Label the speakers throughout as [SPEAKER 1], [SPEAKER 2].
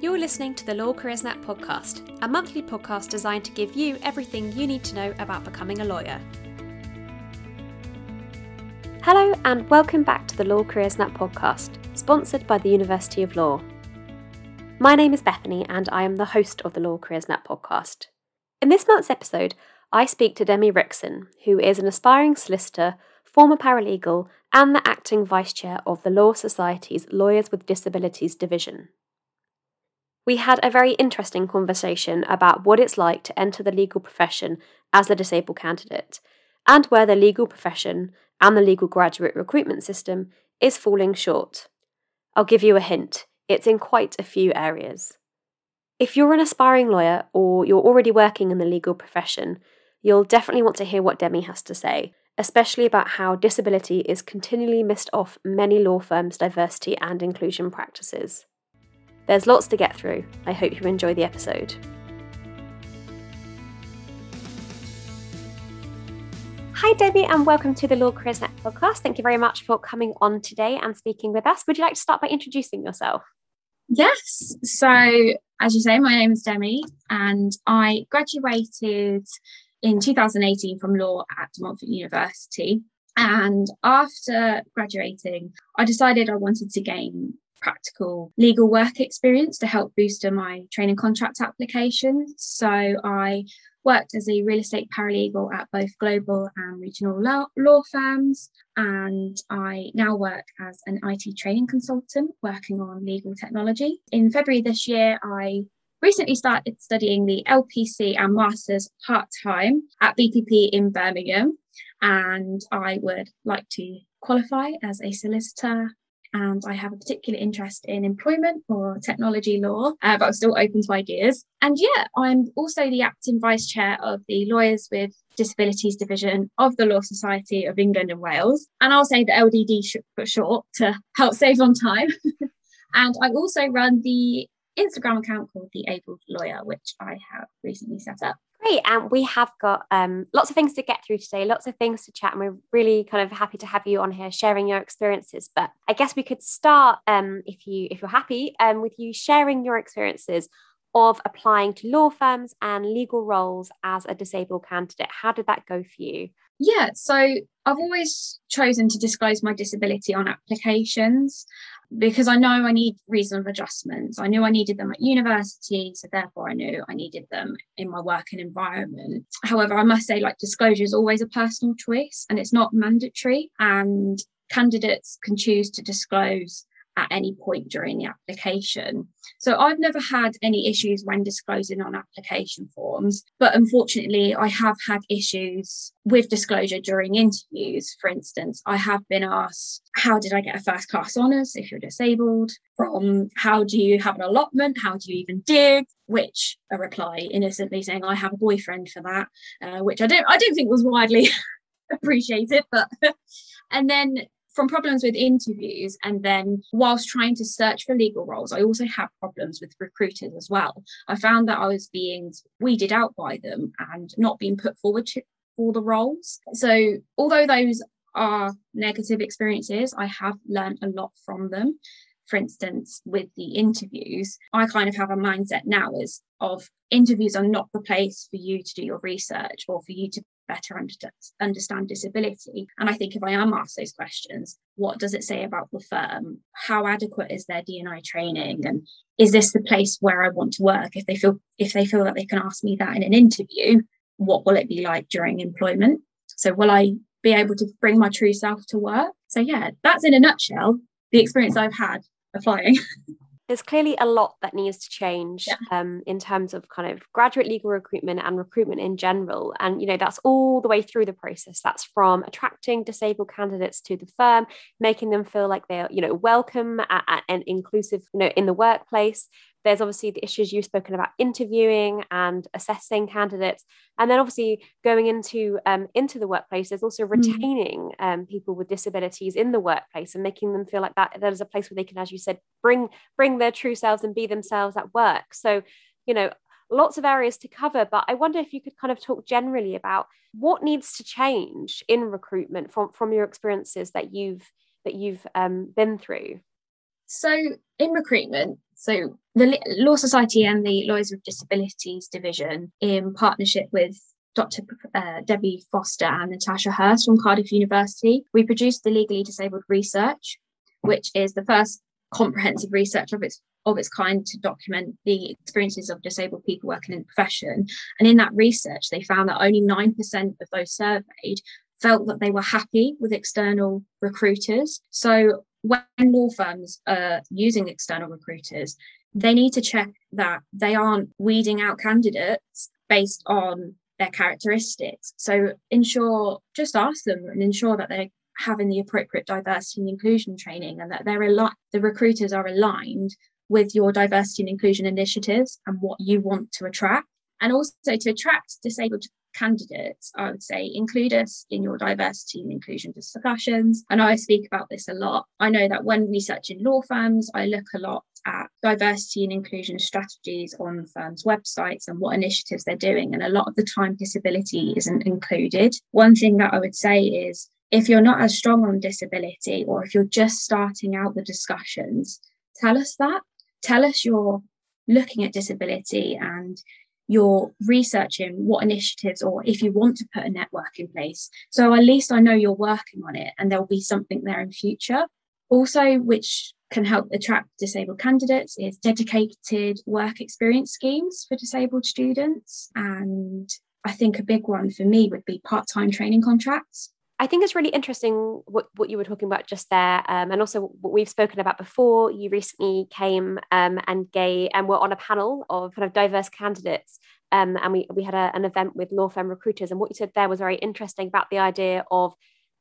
[SPEAKER 1] You're listening to the Law Careers Net podcast, a monthly podcast designed to give you everything you need to know about becoming a lawyer. Hello, and welcome back to the Law Careers Net podcast, sponsored by the University of Law. My name is Bethany, and I am the host of the Law Careers Net podcast. In this month's episode, I speak to Demi Rixon, who is an aspiring solicitor, former paralegal, and the acting vice chair of the Law Society's Lawyers with Disabilities Division. We had a very interesting conversation about what it's like to enter the legal profession as a disabled candidate, and where the legal profession and the legal graduate recruitment system is falling short. I'll give you a hint it's in quite a few areas. If you're an aspiring lawyer or you're already working in the legal profession, you'll definitely want to hear what Demi has to say, especially about how disability is continually missed off many law firms' diversity and inclusion practices. There's lots to get through. I hope you enjoy the episode. Hi, Demi, and welcome to the Law Careers Net podcast. Thank you very much for coming on today and speaking with us. Would you like to start by introducing yourself?
[SPEAKER 2] Yes. So, as you say, my name is Demi, and I graduated in 2018 from law at De Montfort University. And after graduating, I decided I wanted to gain practical legal work experience to help boost my training contract application. So I worked as a real estate paralegal at both global and regional law, law, firms. And I now work as an IT training consultant working on legal technology. In February this year, I recently started studying the LPC and Masters part time at BPP in Birmingham. And I would like to qualify as a solicitor and I have a particular interest in employment or technology law, uh, but I'm still open to ideas. And yeah, I'm also the acting vice chair of the Lawyers with Disabilities Division of the Law Society of England and Wales. And I'll say the LDD for short to help save on time. and I also run the Instagram account called The Abled Lawyer, which I have recently set up.
[SPEAKER 1] Great. And we have got um, lots of things to get through today, lots of things to chat. And we're really kind of happy to have you on here sharing your experiences. But I guess we could start, um, if you if you're happy, um, with you sharing your experiences of applying to law firms and legal roles as a disabled candidate. How did that go for you?
[SPEAKER 2] Yeah, so I've always chosen to disclose my disability on applications because I know I need reasonable adjustments. I knew I needed them at university, so therefore I knew I needed them in my working environment. However, I must say, like, disclosure is always a personal choice and it's not mandatory. And candidates can choose to disclose at any point during the application. So I've never had any issues when disclosing on application forms, but unfortunately, I have had issues with disclosure during interviews. For instance, I have been asked, How did I get a first class honours if you're disabled? From how do you have an allotment? How do you even dig? Which a reply innocently saying, I have a boyfriend for that, uh, which I don't I don't think was widely appreciated, but and then from problems with interviews and then whilst trying to search for legal roles i also have problems with recruiters as well. I found that i was being weeded out by them and not being put forward to, for the roles. So although those are negative experiences i have learned a lot from them. For instance with the interviews i kind of have a mindset now is of interviews are not the place for you to do your research or for you to better understand disability. And I think if I am asked those questions, what does it say about the firm? How adequate is their D&I training? And is this the place where I want to work? If they feel if they feel that they can ask me that in an interview, what will it be like during employment? So will I be able to bring my true self to work? So yeah, that's in a nutshell the experience I've had applying.
[SPEAKER 1] there's clearly a lot that needs to change yeah. um, in terms of kind of graduate legal recruitment and recruitment in general. And, you know, that's all the way through the process. That's from attracting disabled candidates to the firm, making them feel like they're, you know, welcome and inclusive, you know, in the workplace, there's obviously the issues you've spoken about interviewing and assessing candidates, and then obviously going into um, into the workplace. There's also mm. retaining mm. um, people with disabilities in the workplace and making them feel like that is a place where they can, as you said, bring bring their true selves and be themselves at work. So, you know, lots of areas to cover. But I wonder if you could kind of talk generally about what needs to change in recruitment from from your experiences that you've that you've um, been through.
[SPEAKER 2] So, in recruitment, So the Law Society and the Lawyers with Disabilities Division, in partnership with Dr. Uh, Debbie Foster and Natasha Hirst from Cardiff University, we produced the Legally Disabled Research, which is the first comprehensive research of its of its kind to document the experiences of disabled people working in the profession. And in that research, they found that only 9% of those surveyed felt that they were happy with external recruiters. So when law firms are using external recruiters, they need to check that they aren't weeding out candidates based on their characteristics. So ensure, just ask them and ensure that they're having the appropriate diversity and inclusion training and that they're al- the recruiters are aligned with your diversity and inclusion initiatives and what you want to attract. And also to attract disabled candidates, I would say include us in your diversity and inclusion discussions. Know I speak about this a lot. I know that when researching law firms, I look a lot at diversity and inclusion strategies on firms' websites and what initiatives they're doing. And a lot of the time, disability isn't included. One thing that I would say is if you're not as strong on disability or if you're just starting out the discussions, tell us that. Tell us you're looking at disability and you're researching what initiatives or if you want to put a network in place. So at least I know you're working on it and there'll be something there in future. Also, which can help attract disabled candidates is dedicated work experience schemes for disabled students. And I think a big one for me would be part-time training contracts.
[SPEAKER 1] I think it's really interesting what, what you were talking about just there, um, and also what we've spoken about before. You recently came um, and gay and were on a panel of kind of diverse candidates, um, and we we had a, an event with law firm recruiters. And what you said there was very interesting about the idea of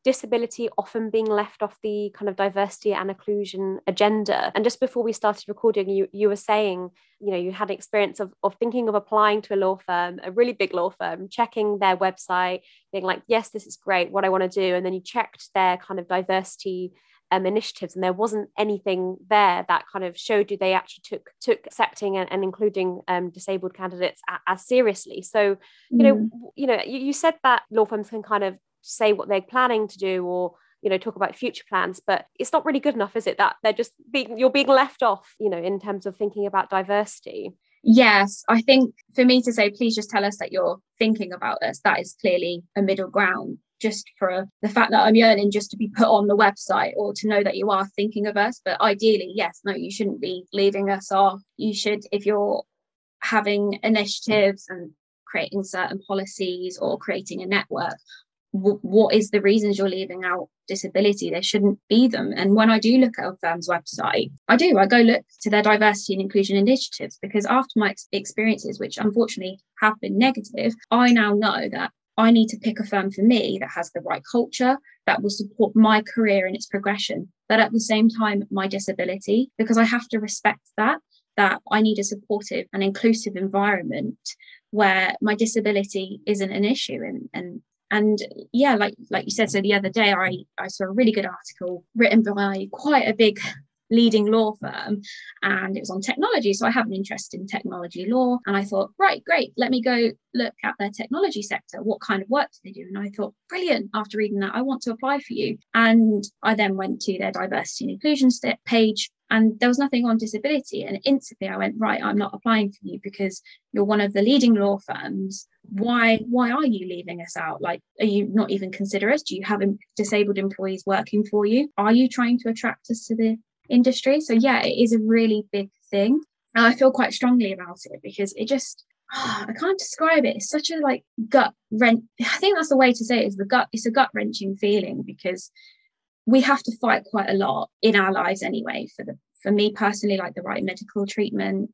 [SPEAKER 1] disability often being left off the kind of diversity and inclusion agenda. And just before we started recording, you you were saying, you know, you had an experience of, of thinking of applying to a law firm, a really big law firm, checking their website, being like, yes, this is great, what I want to do. And then you checked their kind of diversity um, initiatives, and there wasn't anything there that kind of showed you they actually took took accepting and, and including um, disabled candidates as, as seriously. So, you mm. know, you know, you, you said that law firms can kind of say what they're planning to do or you know talk about future plans but it's not really good enough is it that they're just being you're being left off you know in terms of thinking about diversity?
[SPEAKER 2] Yes i think for me to say please just tell us that you're thinking about us that is clearly a middle ground just for the fact that i'm yearning just to be put on the website or to know that you are thinking of us. But ideally yes no you shouldn't be leaving us off. You should if you're having initiatives and creating certain policies or creating a network what is the reasons you're leaving out disability? There shouldn't be them. And when i do look at a firm's website i do i go look to their diversity and inclusion initiatives because after my ex- experiences which unfortunately have been negative i now know that i need to pick a firm for me that has the right culture that will support my career and its progression but at the same time my disability because i have to respect that that i need a supportive and inclusive environment where my disability isn't an issue and, and and yeah like like you said so the other day i i saw a really good article written by quite a big leading law firm and it was on technology so i have an interest in technology law. And i thought right great let me go look at their technology sector what kind of work do they do? And i thought brilliant after reading that i want to apply for you. And i then went to their diversity and inclusion page and there was nothing on disability and instantly i went right i'm not applying for you because you're one of the leading law firms why why are you leaving us out like are you not even consider us do you have disabled employees working for you are you trying to attract us to the industry so yeah it is a really big thing and i feel quite strongly about it because it just oh, I can't describe it. It's such a like gut wrench. I think that's the way to say it is the gut. It's a gut wrenching feeling because we have to fight quite a lot in our lives anyway for the for me personally like the right medical treatment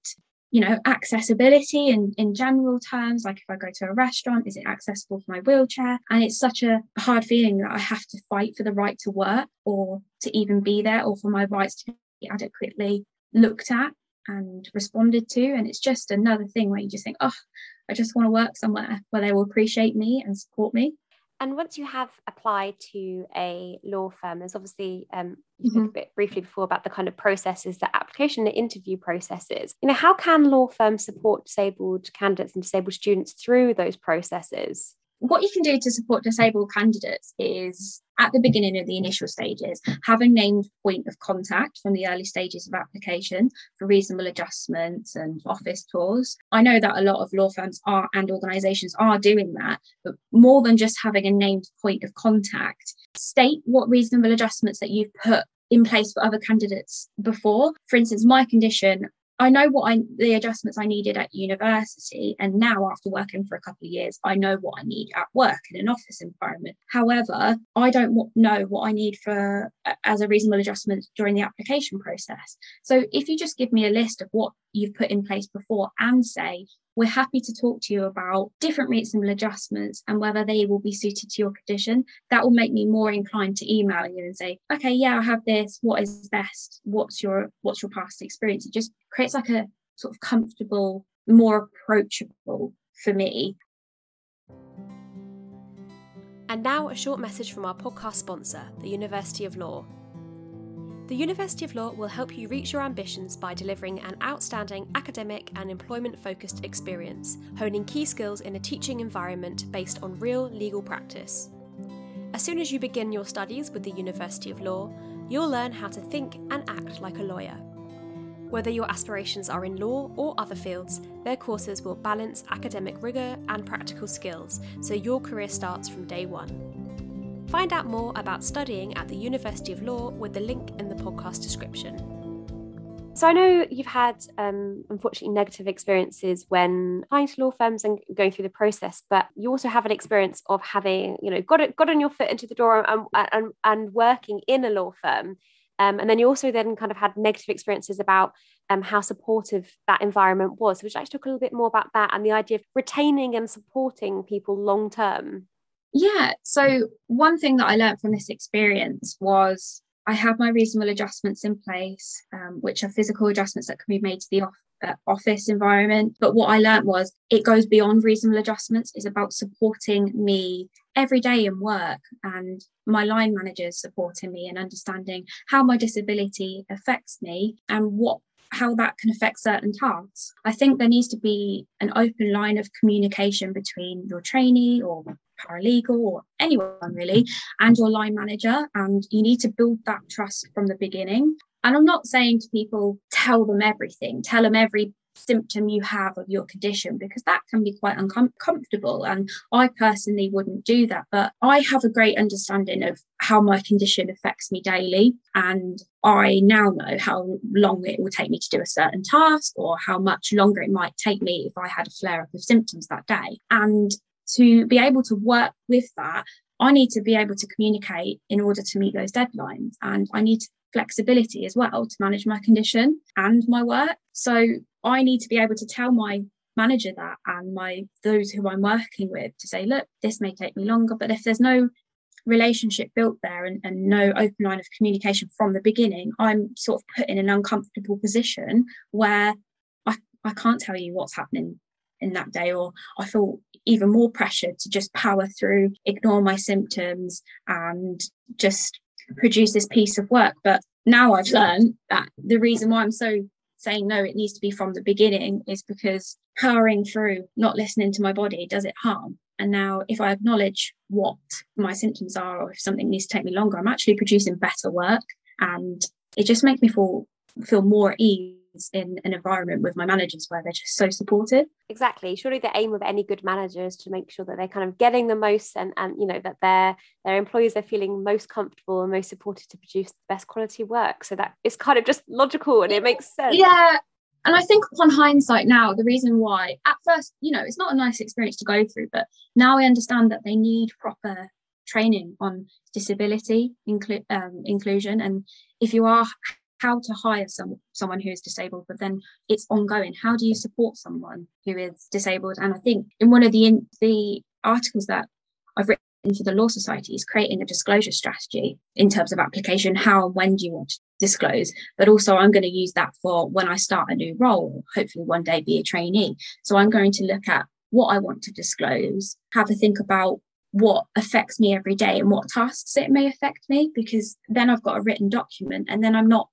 [SPEAKER 2] you know accessibility in in general terms. Like if i go to a restaurant is it accessible for my wheelchair? And it's such a hard feeling that i have to fight for the right to work or to even be there or for my rights to be adequately looked at and responded to. And it's just another thing where you just think oh i just want to work somewhere where they will appreciate me and support me
[SPEAKER 1] and once you have applied to a law firm, there's obviously um, you mm-hmm. spoke a bit briefly before about the kind of processes, the application and interview processes. You know, how can law firms support disabled candidates and disabled students through those processes?
[SPEAKER 2] What you can do to support disabled candidates is at the beginning of the initial stages, have a named point of contact from the early stages of application for reasonable adjustments and office tours. I know that a lot of law firms are and organisations are doing that, but more than just having a named point of contact, state what reasonable adjustments that you've put in place for other candidates before. For instance, my condition, I know what I the adjustments I needed at university, and now after working for a couple of years, I know what I need at work in an office environment. However, I don't know what I need for as a reasonable adjustment during the application process. So if you just give me a list of what you've put in place before and say we're happy to talk to you about different reasonable adjustments and whether they will be suited to your condition. That will make me more inclined to email you and say, okay, yeah, I have this. What is best? What's your what's your past experience? It just creates like a sort of comfortable, more approachable for me.
[SPEAKER 1] And now a short message from our podcast sponsor, the University of Law. The University of Law will help you reach your ambitions by delivering an outstanding academic and employment focused experience, honing key skills in a teaching environment based on real legal practice. As soon as you begin your studies with the University of Law, you'll learn how to think and act like a lawyer. Whether your aspirations are in law or other fields, their courses will balance academic rigour and practical skills so your career starts from day one. Find out more about studying at the University of Law with the link in the podcast description. So I know you've had um, unfortunately negative experiences when applying to law firms and going through the process, but you also have an experience of having, you know, got got on your foot into the door and, and, and working in a law firm. Um, and then you also then kind of had negative experiences about um, how supportive that environment was. So would you like to talk a little bit more about that and the idea of retaining and supporting people long term?
[SPEAKER 2] Yeah. So, one thing that I learned from this experience was I have my reasonable adjustments in place, um, which are physical adjustments that can be made to the uh, office environment. But what I learned was it goes beyond reasonable adjustments, it's about supporting me every day in work and my line managers supporting me and understanding how my disability affects me and what how that can affect certain tasks. I think there needs to be an open line of communication between your trainee or paralegal or anyone really and your line manager and you need to build that trust from the beginning. And i'm not saying to people tell them everything. Tell them every symptom you have of your condition because that can be quite uncomfortable and i personally wouldn't do that. But i have a great understanding of how my condition affects me daily and i now know how long it will take me to do a certain task or how much longer it might take me if i had a flare up of symptoms that day. And to be able to work with that, I need to be able to communicate in order to meet those deadlines. And I need flexibility as well to manage my condition and my work. So I need to be able to tell my manager that and my those who I'm working with to say, look, this may take me longer. But if there's no relationship built there and, and no open line of communication from the beginning, I'm sort of put in an uncomfortable position where I, I can't tell you what's happening in that day or i feel even more pressure to just power through ignore my symptoms and just produce this piece of work. But now i've learned that the reason why i'm so saying no it needs to be from the beginning is because powering through not listening to my body does it harm? And now if i acknowledge what my symptoms are or if something needs to take me longer i'm actually producing better work and it just makes me feel feel more at ease in an environment with my managers where they're just so supportive.
[SPEAKER 1] Exactly. Surely the aim of any good manager is to make sure that they're kind of getting the most and, and you know that their their employees are feeling most comfortable and most supported to produce the best quality work. So that is kind of just logical and it makes sense.
[SPEAKER 2] Yeah. And I think upon hindsight now, the reason why at first, you know, it's not a nice experience to go through, but now I understand that they need proper training on disability inclu- um, inclusion and if you are how to hire some, someone who is disabled, but then it's ongoing. How do you support someone who is disabled? And I think in one of the in, the articles that I've written for the Law Society is creating a disclosure strategy in terms of application. How and when do you want to disclose? But also, I'm going to use that for when I start a new role, hopefully one day be a trainee. So I'm going to look at what I want to disclose, have a think about what affects me every day and what tasks it may affect me because then I've got a written document and then I'm not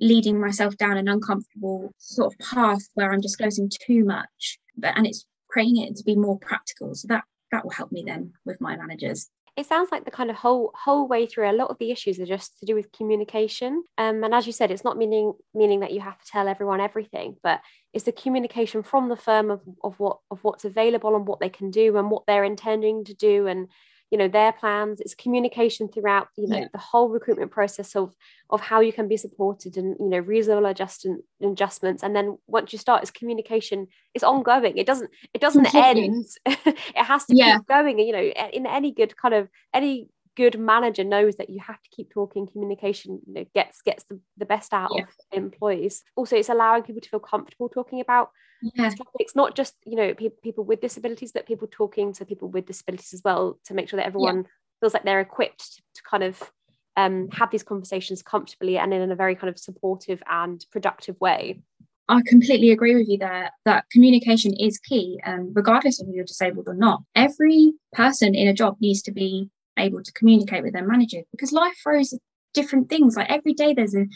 [SPEAKER 2] leading myself down an uncomfortable sort of path where I'm disclosing too much, but and it's creating it to be more practical. So that that will help me then with my managers
[SPEAKER 1] it sounds like the kind of whole whole way through a lot of the issues are just to do with communication um, and as you said it's not meaning meaning that you have to tell everyone everything but it's the communication from the firm of, of what of what's available and what they can do and what they're intending to do and you know their plans it's communication throughout you know yeah. the whole recruitment process of of how you can be supported and you know reasonable adjustment adjustments. And then once you start it's communication it's ongoing. It doesn't it doesn't end. It has to yeah. keep going. You know in any good kind of any good manager knows that you have to keep talking. Communication you know gets gets the, the best out yeah. of employees. Also it's allowing people to feel comfortable talking about yeah. topics not just you know pe- people with disabilities but people talking to people with disabilities as well to make sure that everyone yeah. feels like they're equipped to, to kind of um, have these conversations comfortably and in a very kind of supportive and productive way
[SPEAKER 2] I completely agree with you there that communication is key, um, regardless of if you're disabled or not. Every person in a job needs to be able to communicate with their manager because life throws different things. Like every day, there's a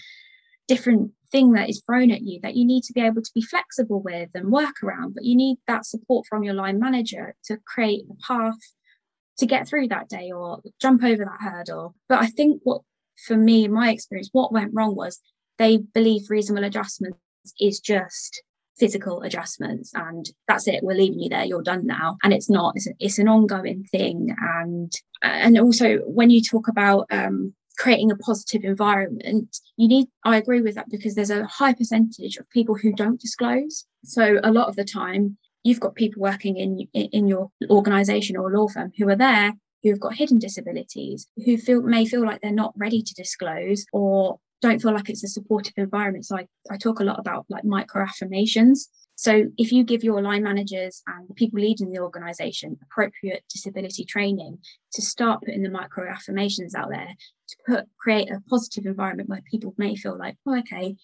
[SPEAKER 2] different thing that is thrown at you that you need to be able to be flexible with and work around. But you need that support from your line manager to create a path to get through that day or jump over that hurdle. But I think what, for me, in my experience, what went wrong was they believe reasonable adjustments is just physical adjustments and that's it we're leaving you there you're done now and it's not it's, it's an ongoing thing and and also when you talk about um, creating a positive environment you need i agree with that because there's a high percentage of people who don't disclose so a lot of the time you've got people working in in your organization or law firm who are there who've got hidden disabilities who feel may feel like they're not ready to disclose or don't feel like it's a supportive environment. So I, I talk a lot about like micro affirmations. So if you give your line managers and the people leading the organization appropriate disability training to start putting the micro affirmations out there to put create a positive environment where people may feel like, oh, okay,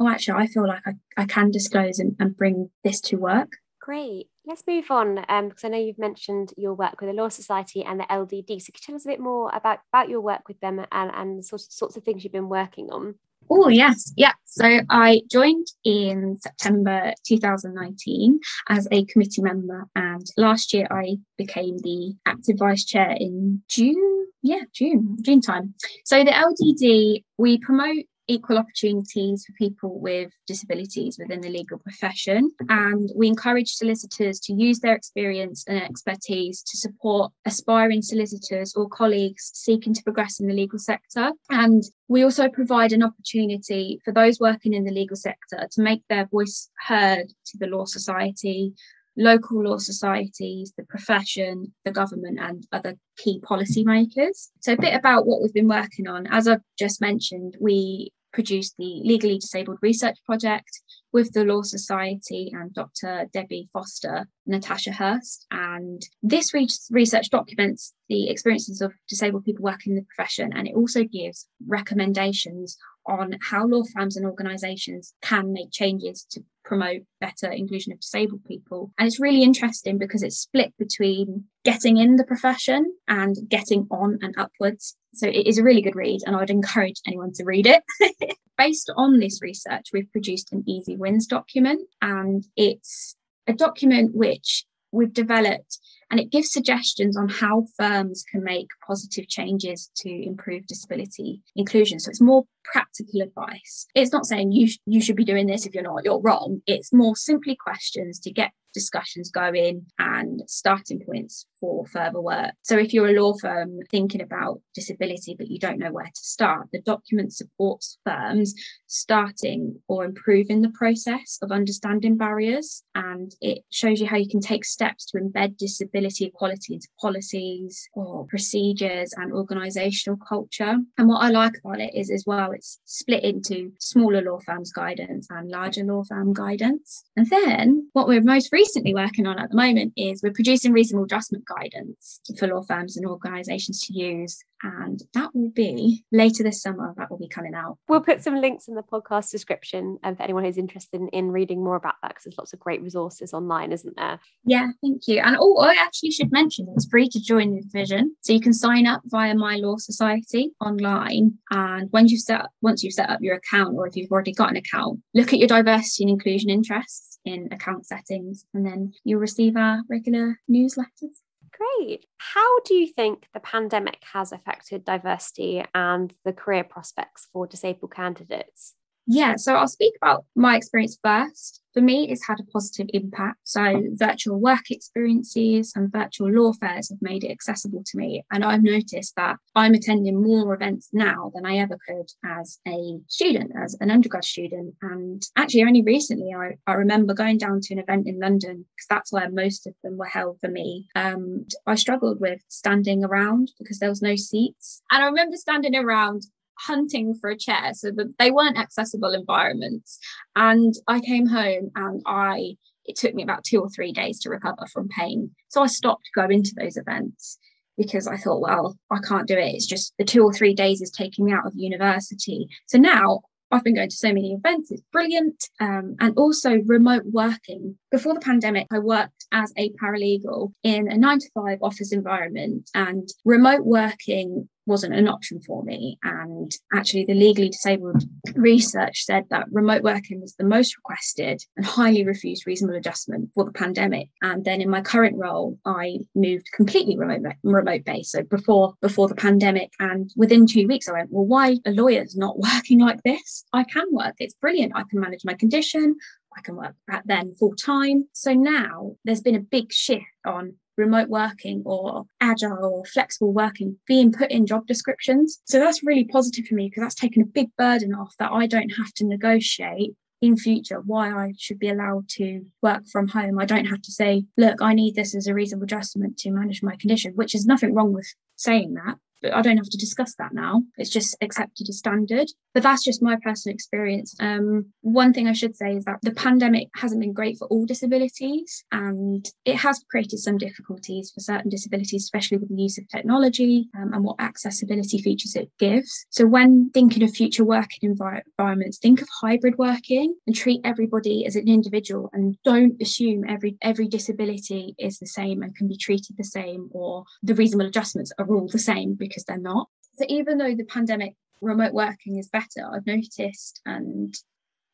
[SPEAKER 2] oh, actually, I feel like I, I can disclose and, and bring this to work.
[SPEAKER 1] Great. Let's move on um, because I know you've mentioned your work with the Law Society and the LDD. So could you tell us a bit more about, about your work with them and, and the sorts, sorts of things you've been working on?
[SPEAKER 2] Oh, yes. Yeah. So I joined in September 2019 as a committee member. And last year I became the active vice chair in June. Yeah, June, June time. So the LDD, we promote equal opportunities for people with disabilities within the legal profession. And we encourage solicitors to use their experience and expertise to support aspiring solicitors or colleagues seeking to progress in the legal sector. And we also provide an opportunity for those working in the legal sector to make their voice heard to the Law Society, local law societies, the profession, the government, and other key policymakers. So, a bit about what we've been working on. As I've just mentioned, we produced the Legally Disabled Research Project with the Law Society and Dr. Debbie Foster, Natasha Hirst. And this re- research documents the experiences of disabled people working in the profession and it also gives recommendations on how law firms and organisations can make changes to promote better inclusion of disabled people. And it's really interesting because it's split between getting in the profession and getting on and upwards. So it is a really good read, and I would encourage anyone to read it. Based on this research, we've produced an Easy Wins document, and it's a document which we've developed and it gives suggestions on how firms can make positive changes to improve disability inclusion. So it's more practical advice. It's not saying you, sh- you should be doing this if you're not, you're wrong. It's more simply questions to get discussions going and starting points for further work. So if you're a law firm thinking about disability but you don't know where to start, the document supports firms starting or improving the process of understanding barriers and it shows you how you can take steps to embed disability equality into policies or procedures and organisational culture. And what I like about it is as well it's split into smaller law firms guidance and larger law firm guidance. And then what we're most recently working on at the moment is we're producing reasonable adjustment guidance for law firms and organisations to use. And that will be later this summer, that will be coming out.
[SPEAKER 1] We'll put some links in the podcast description um, for anyone who's interested in, in reading more about that because there's lots of great resources online, isn't there?
[SPEAKER 2] Yeah, thank you. And oh, I actually should mention it's free to join the division. So you can sign up via My Law Society online. And once you've set up, once you've set up your account, or if you've already got an account, look at your diversity and inclusion interests in account settings, and then you'll receive our regular newsletters.
[SPEAKER 1] Great. How do you think the pandemic has affected diversity and the career prospects for disabled candidates?
[SPEAKER 2] Yeah, so I'll speak about my experience first. For me, it's had a positive impact. So, virtual work experiences and virtual law fairs have made it accessible to me. And I've noticed that I'm attending more events now than I ever could as a student, as an undergrad student. And actually, only recently, I, I remember going down to an event in London because that's where most of them were held for me. Um, I struggled with standing around because there was no seats. And I remember standing around hunting for a chair so that they weren't accessible environments. And i came home and i it took me about two or three days to recover from pain. So i stopped going to those events because i thought well i can't do it. It's just the two or three days is taking me out of university. So now I've been going to so many events, it's brilliant. Um, and also remote working. Before the pandemic, I worked as a paralegal in a nine to five office environment, and remote working wasn't an option for me. And actually, the legally disabled research said that remote working was the most requested and highly refused reasonable adjustment for the pandemic. And then in my current role, I moved completely remote remote based. So before before the pandemic, and within two weeks, I went, well, why are lawyers not working like this? I can work. It's brilliant. I can manage my condition. I can work at then full time. So now there's been a big shift on remote working or agile or flexible working being put in job descriptions. So that's really positive for me because that's taken a big burden off that I don't have to negotiate in future why I should be allowed to work from home. I don't have to say, look, I need this as a reasonable adjustment to manage my condition, which is nothing wrong with saying that I don't have to discuss that now. It's just accepted as standard. But that's just my personal experience. Um, one thing I should say is that the pandemic hasn't been great for all disabilities, and it has created some difficulties for certain disabilities, especially with the use of technology um, and what accessibility features it gives. So, when thinking of future working envir- environments, think of hybrid working and treat everybody as an individual, and don't assume every every disability is the same and can be treated the same, or the reasonable adjustments are all the same because they're not. So even though the pandemic remote working is better, I've noticed and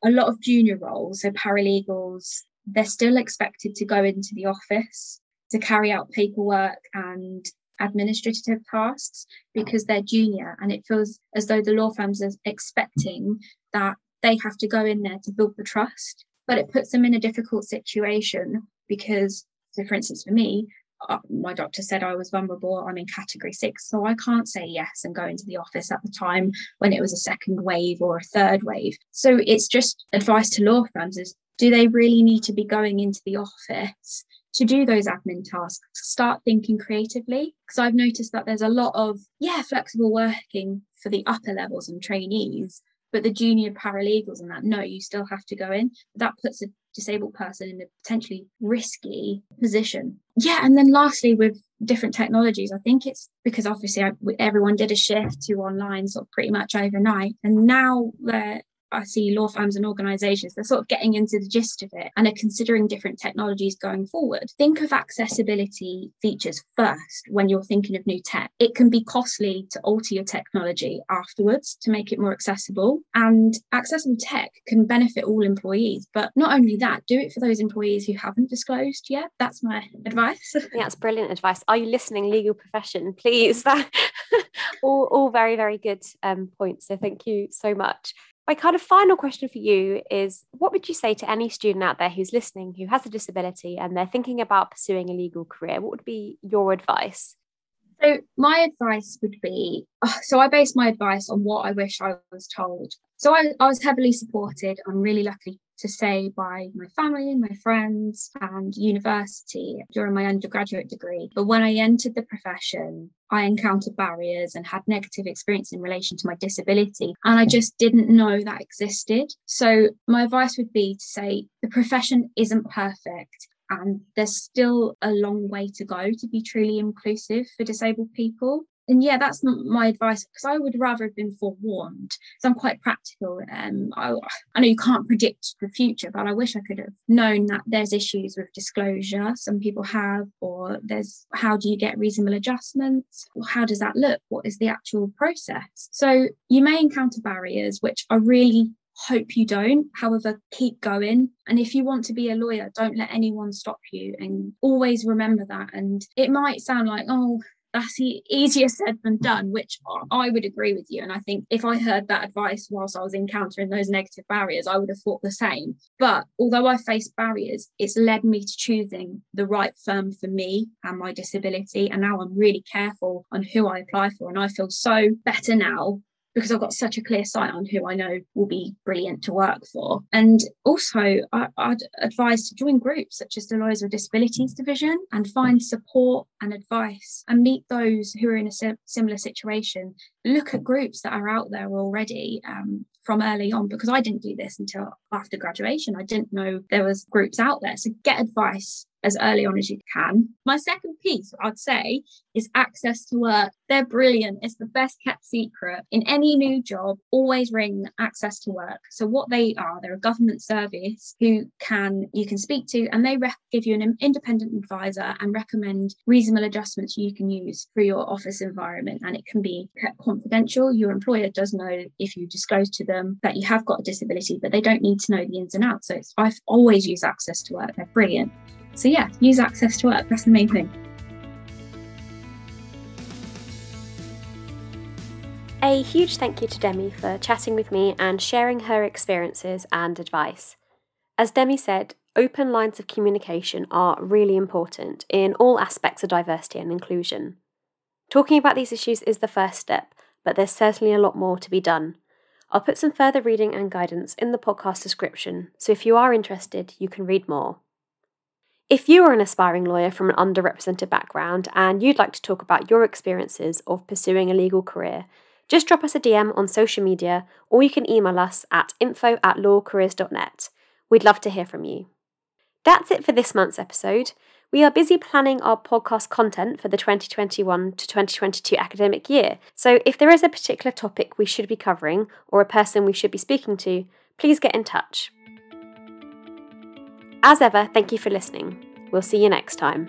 [SPEAKER 2] a lot of junior roles, so paralegals, they're still expected to go into the office to carry out paperwork and administrative tasks because they're junior and it feels as though the law firms are expecting that they have to go in there to build the trust but it puts them in a difficult situation because so for instance for me uh, my doctor said I was vulnerable. I'm in category six, so I can't say yes and go into the office at the time when it was a second wave or a third wave. So it's just advice to law firms is do they really need to be going into the office to do those admin tasks? Start thinking creatively because I've noticed that there's a lot of, yeah, flexible working for the upper levels and trainees, but the junior paralegals and that, no, you still have to go in. That puts a disabled person in a potentially risky position. Yeah, and then lastly, with different technologies, I think it's because obviously I, everyone did a shift to online sort of pretty much overnight, and now they're I see law firms and organizations, they're sort of getting into the gist of it and are considering different technologies going forward. Think of accessibility features first when you're thinking of new tech. It can be costly to alter your technology afterwards to make it more accessible. And accessible tech can benefit all employees. But not only that, do it for those employees who haven't disclosed yet. That's my advice.
[SPEAKER 1] yeah, that's brilliant advice. Are you listening, legal profession? Please. That all, all very, very good um, points. So thank you so much. My kind of final question for you is what would you say to any student out there who's listening who has a disability and they're thinking about pursuing a legal career? What would be your advice?
[SPEAKER 2] So, my advice would be oh, so I base my advice on what I wish I was told. So, I, I was heavily supported. I'm really lucky to say by my family, my friends, and university during my undergraduate degree. But when I entered the profession, I encountered barriers and had negative experience in relation to my disability. And I just didn't know that existed. So, my advice would be to say the profession isn't perfect. And there's still a long way to go to be truly inclusive for disabled people and yeah, that's not my advice because I would rather have been forewarned. So I'm quite practical. Um, I, I know you can't predict the future, but I wish I could have known that there's issues with disclosure. Some people have, or there's how do you get reasonable adjustments? How does that look? What is the actual process? So you may encounter barriers which are really hope you don't. However, keep going. And if you want to be a lawyer, don't let anyone stop you and always remember that. And it might sound like, oh, that's easier said than done, which I would agree with you. And I think if I heard that advice whilst I was encountering those negative barriers, I would have thought the same. But although I faced barriers, it's led me to choosing the right firm for me and my disability. And now I'm really careful on who I apply for. And I feel so better now because I've got such a clear sight on who I know will be brilliant to work for. And also, I, would advise to join groups such as the Lawyers with Disabilities Division and find support and advice and meet those who are in a similar situation. Look at groups that are out there already um, from early on because I didn't do this until after graduation. I didn't know there was groups out there. So get advice as early on as you can. My second piece, I'd say, is access to work. They're brilliant. It's the best kept secret. In any new job, always ring access to work. So what they are, they're a government service who can you can speak to, and they rec- give you an independent advisor and recommend reasonable adjustments you can use for your office environment. And it can be kept confidential. Your employer does know if you disclose to them that you have got a disability, but they don't need to know the ins and outs. So I've always used access to work. They're brilliant. So yeah, use access to work. That's the main thing.
[SPEAKER 1] A huge thank you to Demi for chatting with me and sharing her experiences and advice. As Demi said, open lines of communication are really important in all aspects of diversity and inclusion. Talking about these issues is the first step, but there's certainly a lot more to be done. I'll put some further reading and guidance in the podcast description, so if you are interested, you can read more. If you are an aspiring lawyer from an underrepresented background and you'd like to talk about your experiences of pursuing a legal career, just drop us a DM on social media or you can email us at info at lawcareers.net. We'd love to hear from you. That's it for this month's episode. We are busy planning our podcast content for the 2021 to 2022 academic year, so if there is a particular topic we should be covering or a person we should be speaking to, please get in touch. As ever, thank you for listening. We'll see you next time.